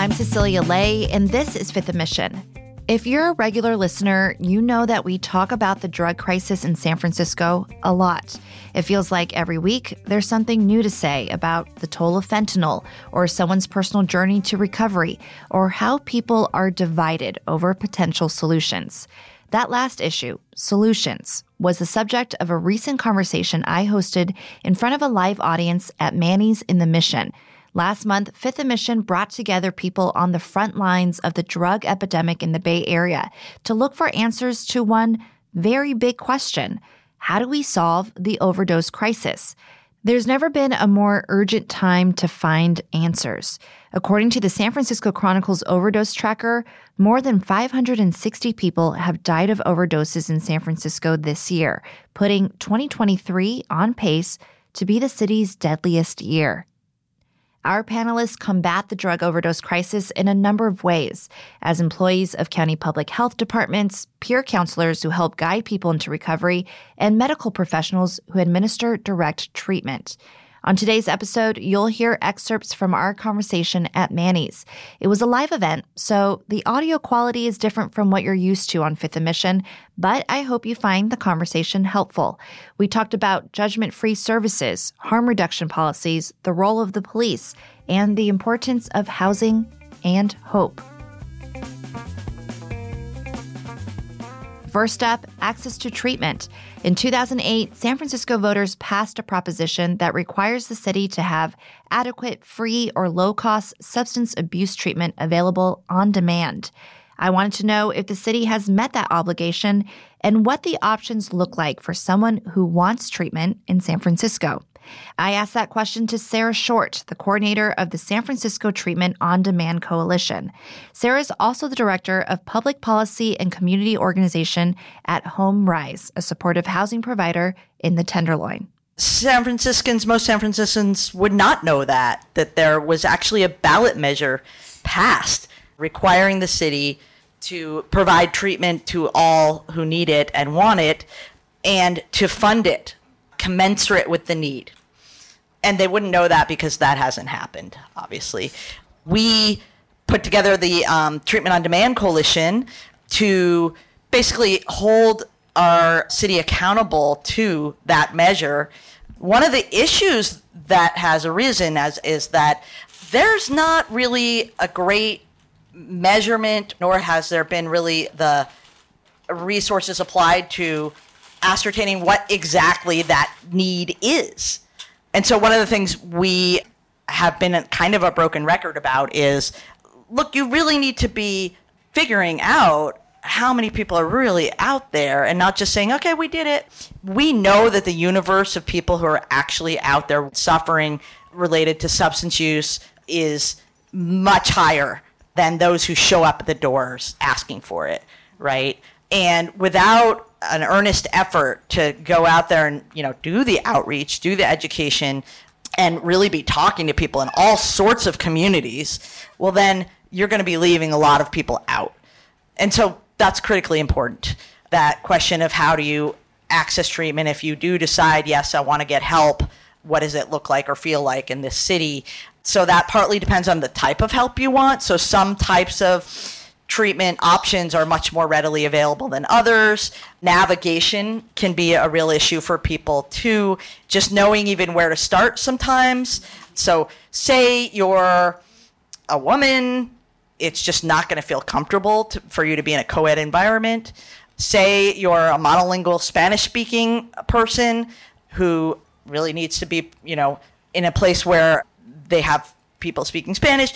I'm Cecilia Lei, and this is Fifth Mission. If you're a regular listener, you know that we talk about the drug crisis in San Francisco a lot. It feels like every week there's something new to say about the toll of fentanyl, or someone's personal journey to recovery, or how people are divided over potential solutions. That last issue, solutions, was the subject of a recent conversation I hosted in front of a live audience at Manny's in the Mission. Last month, Fifth Mission brought together people on the front lines of the drug epidemic in the Bay Area to look for answers to one very big question How do we solve the overdose crisis? There's never been a more urgent time to find answers. According to the San Francisco Chronicle's overdose tracker, more than 560 people have died of overdoses in San Francisco this year, putting 2023 on pace to be the city's deadliest year. Our panelists combat the drug overdose crisis in a number of ways as employees of county public health departments, peer counselors who help guide people into recovery, and medical professionals who administer direct treatment. On today's episode, you'll hear excerpts from our conversation at Manny's. It was a live event, so the audio quality is different from what you're used to on Fifth & Mission, but I hope you find the conversation helpful. We talked about judgment free services, harm reduction policies, the role of the police, and the importance of housing and hope. First up, access to treatment. In 2008, San Francisco voters passed a proposition that requires the city to have adequate, free, or low cost substance abuse treatment available on demand. I wanted to know if the city has met that obligation and what the options look like for someone who wants treatment in San Francisco. I asked that question to Sarah Short, the coordinator of the San Francisco Treatment on Demand Coalition. Sarah is also the director of public policy and community organization at HomeRise, a supportive housing provider in the Tenderloin. San Franciscans, most San Franciscans would not know that, that there was actually a ballot measure passed requiring the city to provide treatment to all who need it and want it and to fund it commensurate with the need. And they wouldn't know that because that hasn't happened, obviously. We put together the um, Treatment on Demand Coalition to basically hold our city accountable to that measure. One of the issues that has arisen as is that there's not really a great measurement, nor has there been really the resources applied to ascertaining what exactly that need is. And so one of the things we have been kind of a broken record about is look, you really need to be figuring out how many people are really out there and not just saying, okay, we did it. We know that the universe of people who are actually out there suffering related to substance use is much higher than those who show up at the doors asking for it, right? And without an earnest effort to go out there and you know do the outreach, do the education, and really be talking to people in all sorts of communities, well then you're going to be leaving a lot of people out. And so that's critically important. That question of how do you access treatment if you do decide, yes, I want to get help, what does it look like or feel like in this city? So that partly depends on the type of help you want. So some types of treatment options are much more readily available than others. Navigation can be a real issue for people too, just knowing even where to start sometimes. So, say you're a woman, it's just not going to feel comfortable to, for you to be in a co ed environment. Say you're a monolingual Spanish speaking person who really needs to be, you know, in a place where they have people speaking Spanish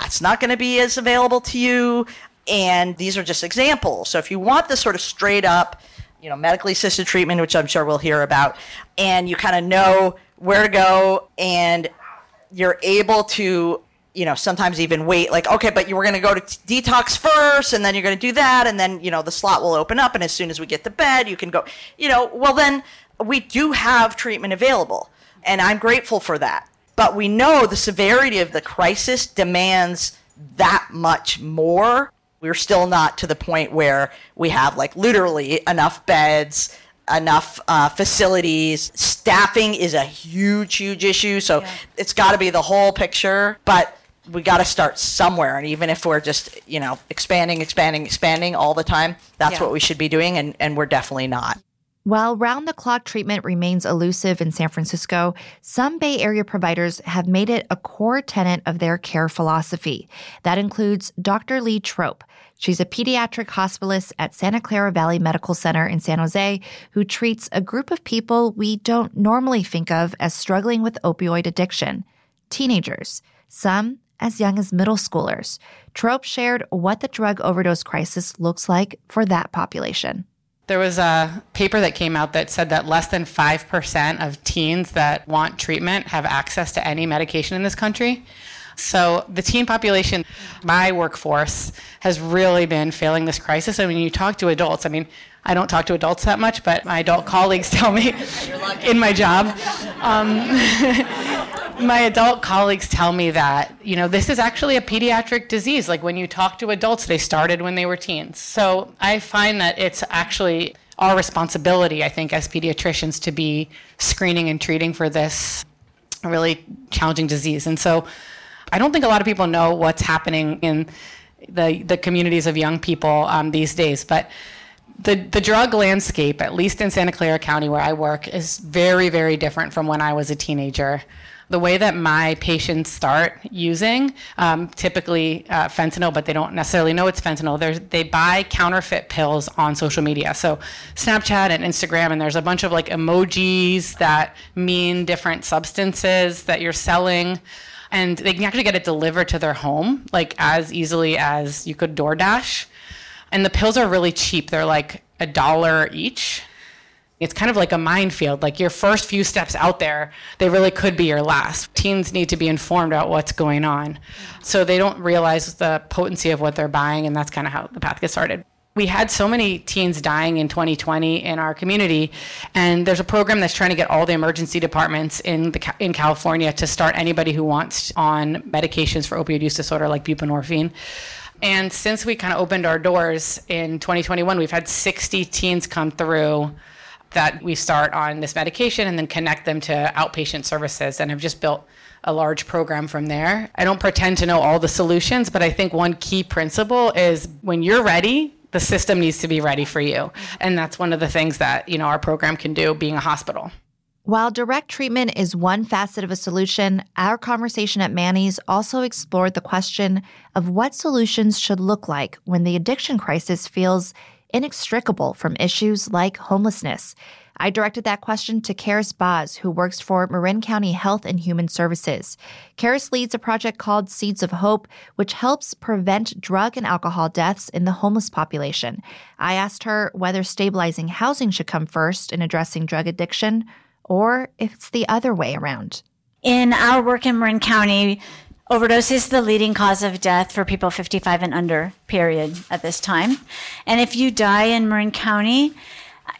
that's not going to be as available to you. And these are just examples. So if you want the sort of straight up, you know, medically assisted treatment, which I'm sure we'll hear about, and you kind of know where to go and you're able to you know sometimes even wait like okay but you were going to go to t- detox first and then you're going to do that and then you know the slot will open up and as soon as we get to bed you can go you know well then we do have treatment available and i'm grateful for that but we know the severity of the crisis demands that much more we're still not to the point where we have like literally enough beds enough uh, facilities. Staffing is a huge, huge issue. So yeah. it's got to be the whole picture. But we got to start somewhere. And even if we're just, you know, expanding, expanding, expanding all the time, that's yeah. what we should be doing. And, and we're definitely not. While round the clock treatment remains elusive in San Francisco, some Bay Area providers have made it a core tenet of their care philosophy. That includes Dr. Lee Trope. She's a pediatric hospitalist at Santa Clara Valley Medical Center in San Jose who treats a group of people we don't normally think of as struggling with opioid addiction teenagers, some as young as middle schoolers. Trope shared what the drug overdose crisis looks like for that population. There was a paper that came out that said that less than 5% of teens that want treatment have access to any medication in this country. So, the teen population, my workforce, has really been failing this crisis. I mean, you talk to adults, I mean, I don't talk to adults that much, but my adult colleagues tell me in my job. Um, my adult colleagues tell me that, you know, this is actually a pediatric disease. Like when you talk to adults, they started when they were teens. So I find that it's actually our responsibility, I think, as pediatricians to be screening and treating for this really challenging disease. And so I don't think a lot of people know what's happening in the, the communities of young people um, these days. But the, the drug landscape, at least in Santa Clara County where I work, is very, very different from when I was a teenager the way that my patients start using um, typically uh, fentanyl, but they don't necessarily know it's fentanyl. They're, they buy counterfeit pills on social media. So Snapchat and Instagram, and there's a bunch of like emojis that mean different substances that you're selling. And they can actually get it delivered to their home, like as easily as you could DoorDash. And the pills are really cheap. They're like a dollar each it's kind of like a minefield. Like your first few steps out there, they really could be your last. Teens need to be informed about what's going on. So they don't realize the potency of what they're buying, and that's kind of how the path gets started. We had so many teens dying in 2020 in our community, and there's a program that's trying to get all the emergency departments in the, in California to start anybody who wants on medications for opioid use disorder like buprenorphine. And since we kind of opened our doors in 2021, we've had 60 teens come through that we start on this medication and then connect them to outpatient services and have just built a large program from there. I don't pretend to know all the solutions, but I think one key principle is when you're ready, the system needs to be ready for you. And that's one of the things that, you know, our program can do being a hospital. While direct treatment is one facet of a solution, our conversation at Manny's also explored the question of what solutions should look like when the addiction crisis feels inextricable from issues like homelessness? I directed that question to Karis Baz, who works for Marin County Health and Human Services. Karis leads a project called Seeds of Hope, which helps prevent drug and alcohol deaths in the homeless population. I asked her whether stabilizing housing should come first in addressing drug addiction, or if it's the other way around. In our work in Marin County, Overdose is the leading cause of death for people 55 and under, period, at this time. And if you die in Marin County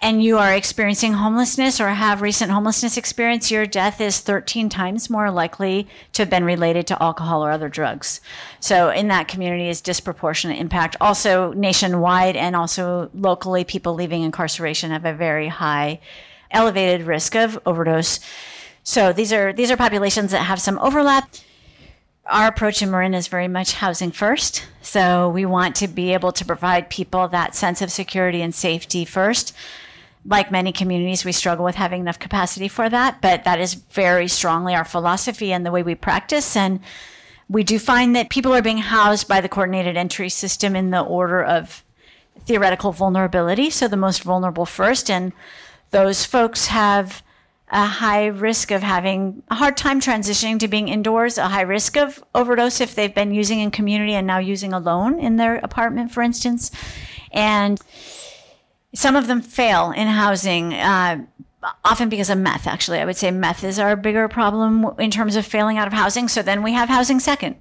and you are experiencing homelessness or have recent homelessness experience, your death is 13 times more likely to have been related to alcohol or other drugs. So in that community is disproportionate impact. Also nationwide and also locally, people leaving incarceration have a very high, elevated risk of overdose. So these are, these are populations that have some overlap our approach in Marin is very much housing first. So we want to be able to provide people that sense of security and safety first. Like many communities, we struggle with having enough capacity for that, but that is very strongly our philosophy and the way we practice. And we do find that people are being housed by the coordinated entry system in the order of theoretical vulnerability. So the most vulnerable first. And those folks have a high risk of having a hard time transitioning to being indoors, a high risk of overdose if they've been using in community and now using alone in their apartment, for instance. And some of them fail in housing. Uh, often because of meth, actually. I would say meth is our bigger problem in terms of failing out of housing. So then we have housing second.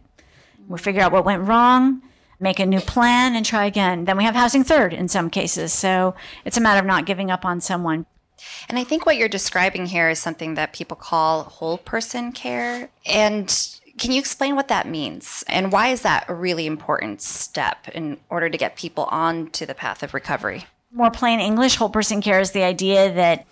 We figure out what went wrong, make a new plan, and try again. Then we have housing third in some cases. So it's a matter of not giving up on someone. And I think what you're describing here is something that people call whole person care. And can you explain what that means? And why is that a really important step in order to get people onto the path of recovery? More plain English, whole person care is the idea that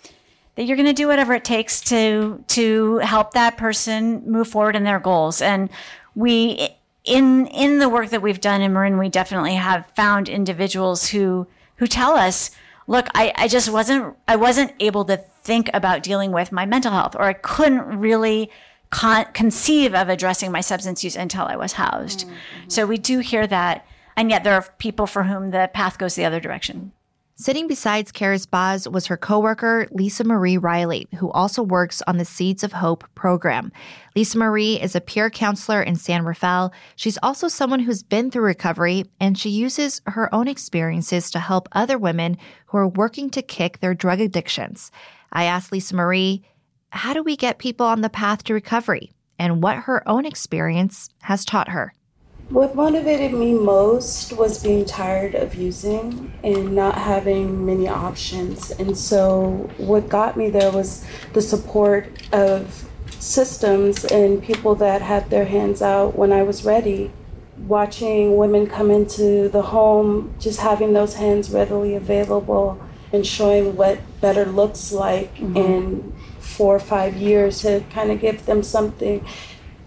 that you're going to do whatever it takes to to help that person move forward in their goals. And we in in the work that we've done in Marin, we definitely have found individuals who who tell us, look, I, I just wasn't I wasn't able to think about dealing with my mental health, or I couldn't really con- conceive of addressing my substance use until I was housed. Mm-hmm. So we do hear that, and yet there are people for whom the path goes the other direction. Sitting beside Karis Baz was her coworker, Lisa Marie Riley, who also works on the Seeds of Hope program. Lisa Marie is a peer counselor in San Rafael. She's also someone who's been through recovery, and she uses her own experiences to help other women who are working to kick their drug addictions. I asked Lisa Marie, how do we get people on the path to recovery, and what her own experience has taught her? What motivated me most was being tired of using and not having many options. And so, what got me there was the support of systems and people that had their hands out when I was ready. Watching women come into the home, just having those hands readily available and showing what better looks like mm-hmm. in four or five years to kind of give them something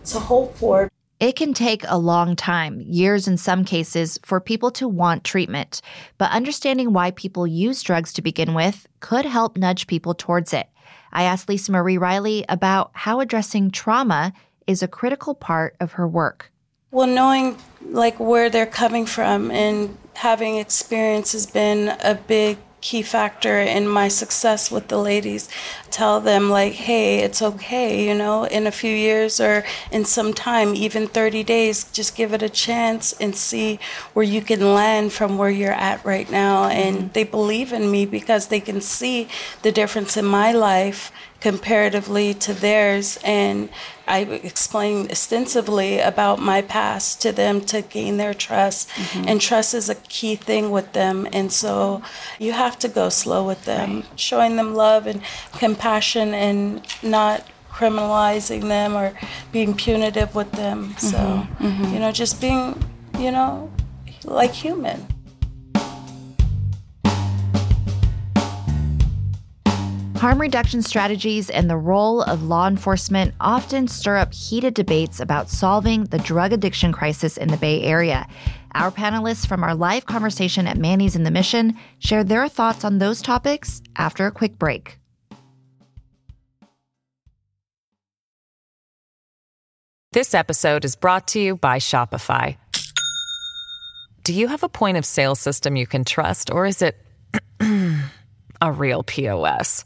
to hope for. It can take a long time, years in some cases, for people to want treatment, but understanding why people use drugs to begin with could help nudge people towards it. I asked Lisa Marie Riley about how addressing trauma is a critical part of her work. Well, knowing like where they're coming from and having experience has been a big key factor in my success with the ladies. Tell them, like, hey, it's okay, you know, in a few years or in some time, even 30 days, just give it a chance and see where you can land from where you're at right now. And mm-hmm. they believe in me because they can see the difference in my life comparatively to theirs. And I explained extensively about my past to them to gain their trust. Mm-hmm. And trust is a key thing with them. And so you have to go slow with them, right. showing them love and compassion and not criminalizing them or being punitive with them. Mm-hmm. So, mm-hmm. you know, just being, you know, like human. Harm reduction strategies and the role of law enforcement often stir up heated debates about solving the drug addiction crisis in the Bay Area. Our panelists from our live conversation at Manny's in the Mission share their thoughts on those topics after a quick break. This episode is brought to you by Shopify. Do you have a point of sale system you can trust, or is it a real POS?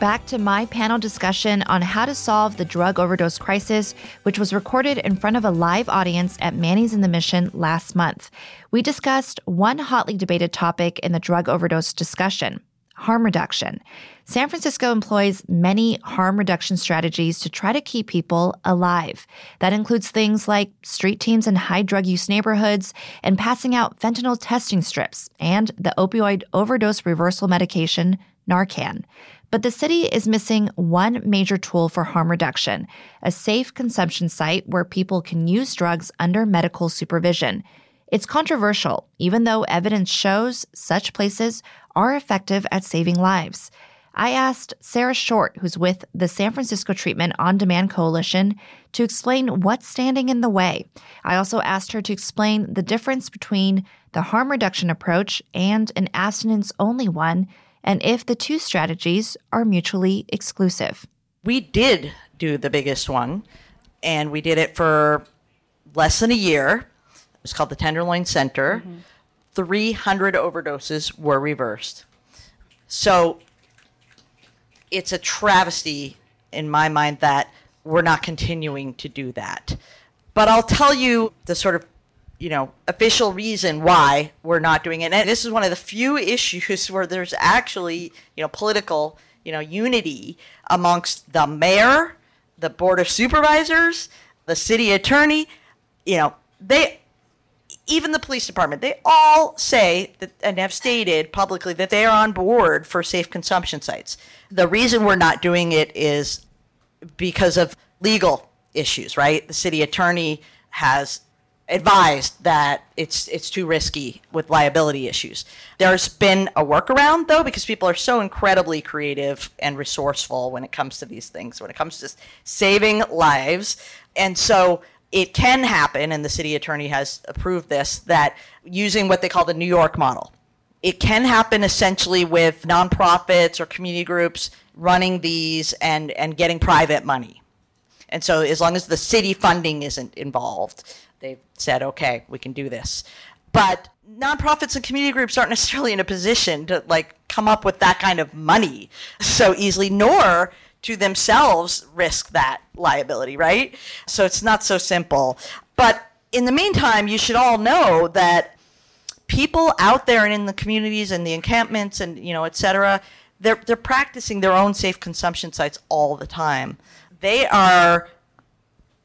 back to my panel discussion on how to solve the drug overdose crisis, which was recorded in front of a live audience at Manny's in the Mission last month. We discussed one hotly debated topic in the drug overdose discussion harm reduction. San Francisco employs many harm reduction strategies to try to keep people alive. That includes things like street teams in high drug use neighborhoods and passing out fentanyl testing strips and the opioid overdose reversal medication, Narcan. But the city is missing one major tool for harm reduction a safe consumption site where people can use drugs under medical supervision. It's controversial, even though evidence shows such places are effective at saving lives. I asked Sarah Short, who's with the San Francisco Treatment on Demand Coalition, to explain what's standing in the way. I also asked her to explain the difference between the harm reduction approach and an abstinence only one and if the two strategies are mutually exclusive. We did do the biggest one, and we did it for less than a year. It was called the Tenderloin Center. 300 overdoses were reversed. So it's a travesty in my mind that we're not continuing to do that. But I'll tell you the sort of you know official reason why we're not doing it. And this is one of the few issues where there's actually you know political you know unity amongst the mayor, the board of supervisors, the city attorney. You know they even the police department, they all say that, and have stated publicly that they are on board for safe consumption sites. The reason we're not doing it is because of legal issues, right? The city attorney has advised that it's it's too risky with liability issues. There's been a workaround though because people are so incredibly creative and resourceful when it comes to these things, when it comes to saving lives. And so it can happen and the city attorney has approved this that using what they call the New York model. It can happen essentially with nonprofits or community groups running these and and getting private money. And so as long as the city funding isn't involved, they've said, okay, we can do this. But nonprofits and community groups aren't necessarily in a position to like come up with that kind of money so easily, nor to themselves risk that liability, right? So it's not so simple. But in the meantime, you should all know that people out there and in the communities and the encampments and you know, et cetera, they're they're practicing their own safe consumption sites all the time. They are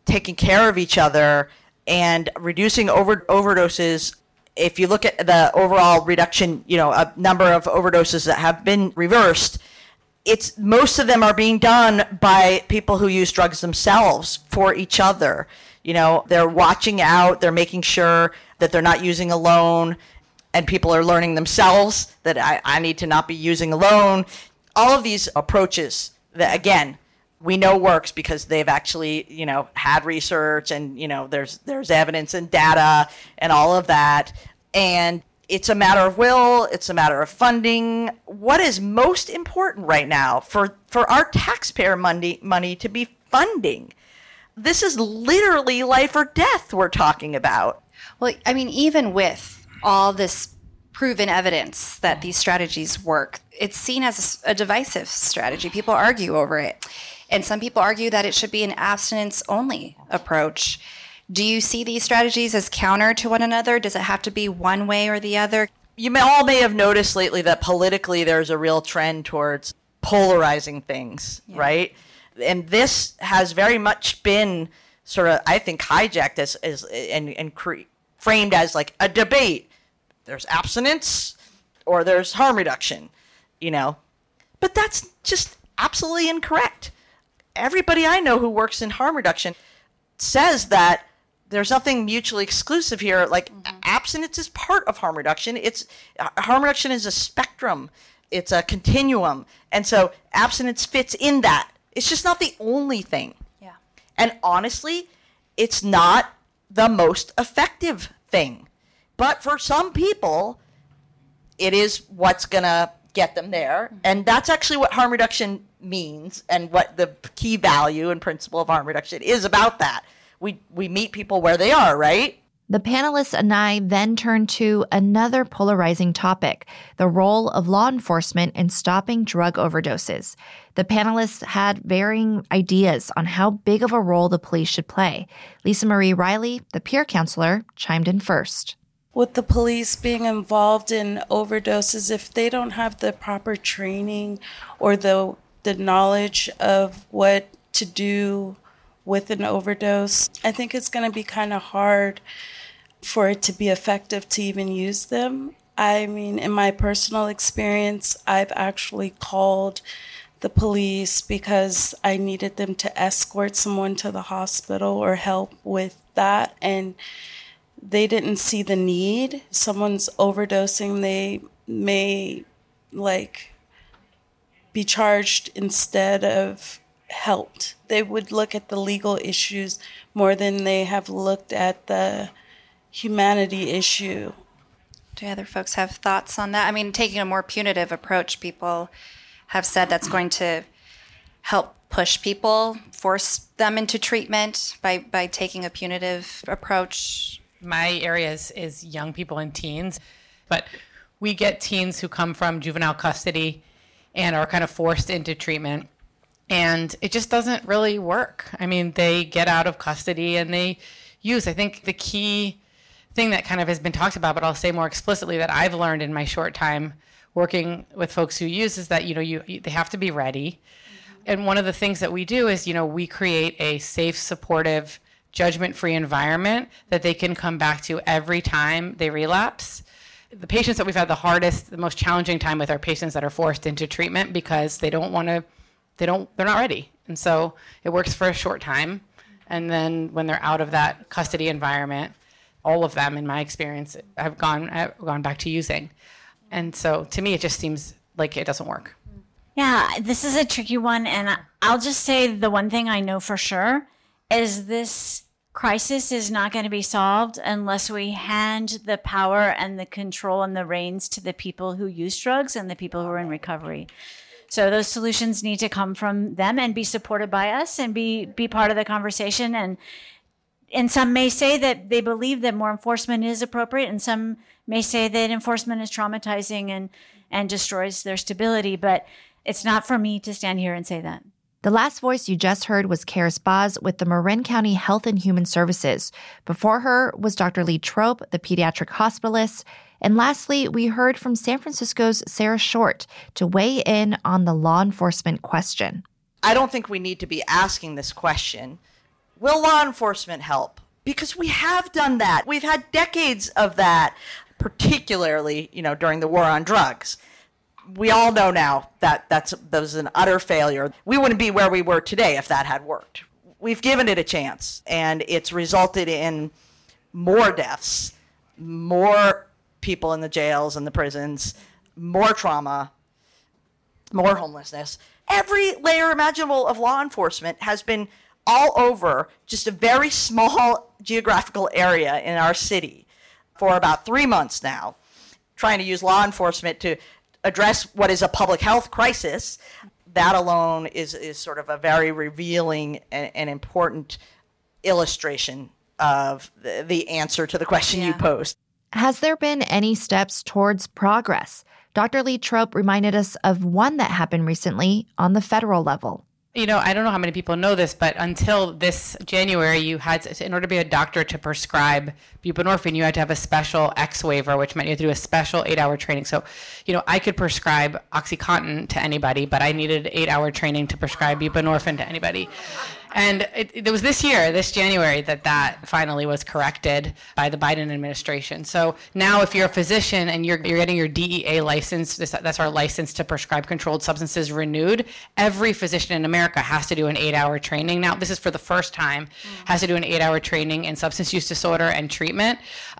taking care of each other and reducing over overdoses. If you look at the overall reduction, you know, a number of overdoses that have been reversed, it's most of them are being done by people who use drugs themselves for each other. You know, they're watching out, they're making sure that they're not using alone, and people are learning themselves that I, I need to not be using alone. All of these approaches that again we know works because they've actually you know had research and you know there's there's evidence and data and all of that and it's a matter of will it's a matter of funding what is most important right now for for our taxpayer money money to be funding this is literally life or death we're talking about Well, I mean, even with all this proven evidence that these strategies work, it's seen as a, a divisive strategy. People argue over it. And some people argue that it should be an abstinence only approach. Do you see these strategies as counter to one another? Does it have to be one way or the other? you may all may have noticed lately that politically there's a real trend towards polarizing things, right? And this has very much been sort of, I think, hijacked as, as and and cre- framed as like a debate. There's abstinence or there's harm reduction, you know, but that's just absolutely incorrect. Everybody I know who works in harm reduction says that there's nothing mutually exclusive here. Like abstinence is part of harm reduction. It's uh, harm reduction is a spectrum. It's a continuum, and so abstinence fits in that. It's just not the only thing. Yeah. And honestly, it's not the most effective thing. But for some people, it is what's going to get them there. And that's actually what harm reduction means and what the key value and principle of harm reduction is about that. We we meet people where they are, right? The panelists and I then turned to another polarizing topic the role of law enforcement in stopping drug overdoses. The panelists had varying ideas on how big of a role the police should play. Lisa Marie Riley, the peer counselor, chimed in first. With the police being involved in overdoses if they don't have the proper training or the the knowledge of what to do with an overdose i think it's going to be kind of hard for it to be effective to even use them. I mean in my personal experience i've actually called the police because i needed them to escort someone to the hospital or help with that and they didn't see the need. Someone's overdosing, they may like be charged instead of helped. They would look at the legal issues more than they have looked at the humanity issue. Do other folks have thoughts on that? I mean, taking a more punitive approach, people have said that's going to help push people, force them into treatment by, by taking a punitive approach? My area is, is young people and teens, but we get teens who come from juvenile custody and are kind of forced into treatment. And it just doesn't really work. I mean, they get out of custody and they use. I think the key thing that kind of has been talked about, but I'll say more explicitly that I've learned in my short time working with folks who use is that you know you, you they have to be ready. And one of the things that we do is you know we create a safe, supportive, judgment-free environment that they can come back to every time they relapse. The patients that we've had the hardest, the most challenging time with are patients that are forced into treatment because they don't want to, they don't, they're not ready. And so it works for a short time. And then when they're out of that custody environment, all of them, in my experience, have gone have gone back to using. And so to me, it just seems like it doesn't work. Yeah, this is a tricky one. And I'll just say the one thing I know for sure is this crisis is not going to be solved unless we hand the power and the control and the reins to the people who use drugs and the people who are in recovery. So those solutions need to come from them and be supported by us and be be part of the conversation. And and some may say that they believe that more enforcement is appropriate and some may say that enforcement is traumatizing and and destroys their stability. But it's not for me to stand here and say that the last voice you just heard was Karis Baz with the Marin County Health and Human Services. Before her was Dr. Lee Trope, the pediatric hospitalist. And lastly, we heard from San Francisco's Sarah Short to weigh in on the law enforcement question. I don't think we need to be asking this question. Will law enforcement help? Because we have done that. We've had decades of that, particularly, you know, during the war on drugs we all know now that that's that was an utter failure. We wouldn't be where we were today if that had worked. We've given it a chance, and it's resulted in more deaths, more people in the jails and the prisons, more trauma, more homelessness. Every layer imaginable of law enforcement has been all over just a very small geographical area in our city for about three months now, trying to use law enforcement to address what is a public health crisis, that alone is, is sort of a very revealing and, and important illustration of the, the, answer to the question yeah. you posed. Has there been any steps towards progress? Dr. Lee Trope reminded us of one that happened recently on the federal level. You know, I don't know how many people know this, but until this January, you had, in order to be a doctor to prescribe buprenorphine, you had to have a special X waiver, which meant you had to do a special eight hour training. So, you know, I could prescribe Oxycontin to anybody, but I needed eight hour training to prescribe buprenorphine to anybody. And it, it, was this year, this January, that that finally was corrected by the Biden administration. So now, if you're a physician and you're, you're getting your DEA license, this, that's our license to prescribe controlled substances renewed, every physician in America has to do an eight hour training. Now, this is for the first time, has to do an eight hour training in substance use disorder and treatment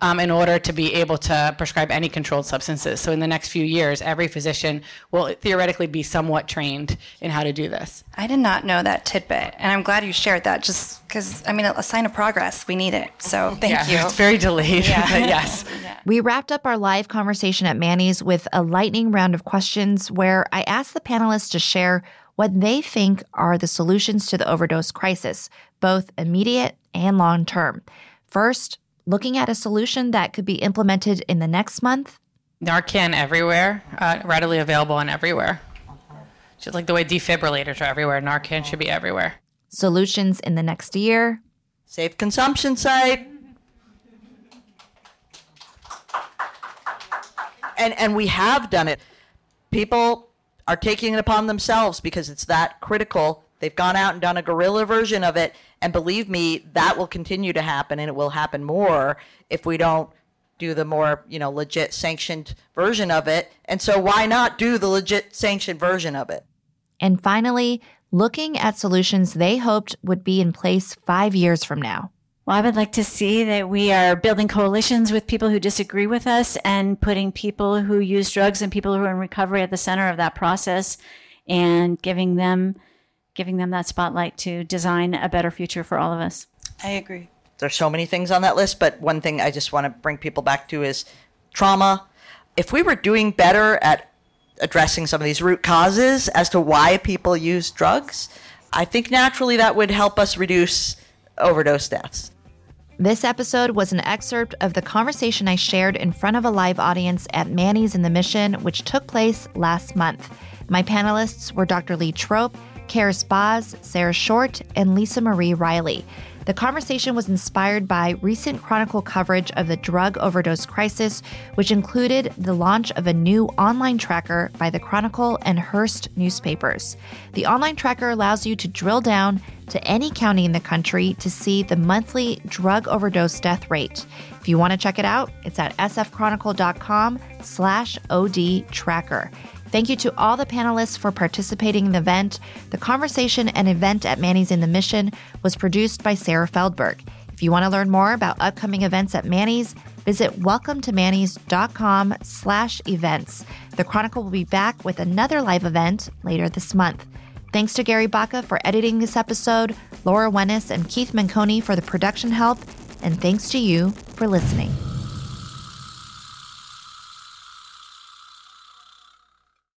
um, in order to be able to prescribe any controlled substances. So in the next few years, every physician will theoretically be somewhat trained in how to do this. I did not know that tidbit, and I'm glad you shared that just because, I mean, a sign of progress. We need it. So thank yeah, you. It's very delayed, yeah. yes. Yeah. We wrapped up our live conversation at Manny's with a lightning round of questions where I asked the panelists to share what they think are the solutions to the overdose crisis, both immediate and long term. First, looking at a solution that could be implemented in the next month. Narcan everywhere, uh, readily available and everywhere. Just like the way defibrillators are everywhere, Narcan should be everywhere solutions in the next year. Safe consumption site. And and we have done it. People are taking it upon themselves because it's that critical. They've gone out and done a guerrilla version of it, and believe me, that will continue to happen, and it will happen more if we don't do the more you know legit sanctioned version of it. And so, why not do the legit sanctioned version of it? And finally, looking at solutions they hoped would be in place five years from now. Well, I would like to see that we are building coalitions with people who disagree with us and putting people who use drugs and people who are in recovery at the center of that process and giving them giving them that spotlight to design a better future for all of us. I agree. There's so many things on that list, but one thing I just want to bring people back to is trauma. If we were doing better at addressing some of these root causes as to why people use drugs, I think naturally that would help us reduce overdose deaths. This episode was an excerpt of the conversation I shared in front of a live audience at Manny's in the Mission, which took place last month. My panelists were Dr. Lee Trope, Karis Baz, Sarah Short, and Lisa Marie Riley. The conversation was inspired by recent Chronicle coverage of the drug overdose crisis, which included the launch of a new online tracker by the Chronicle and Hearst newspapers. The online tracker allows you to drill down to any county in the country to see the monthly drug overdose death rate. If you want to check it out, it's at sfchronicle.com slash OD tracker. Thank you to all the panelists for participating in the event. The conversation and event at Manny's in the Mission was produced by Sarah Feldberg. If you want to learn more about upcoming events at Manny's, visit welcometomannys.com slash events. The Chronicle will be back with another live event later this month. Thanks to Gary Baca for editing this episode, Laura Wenus and Keith Manconi for the production help, and thanks to you for listening.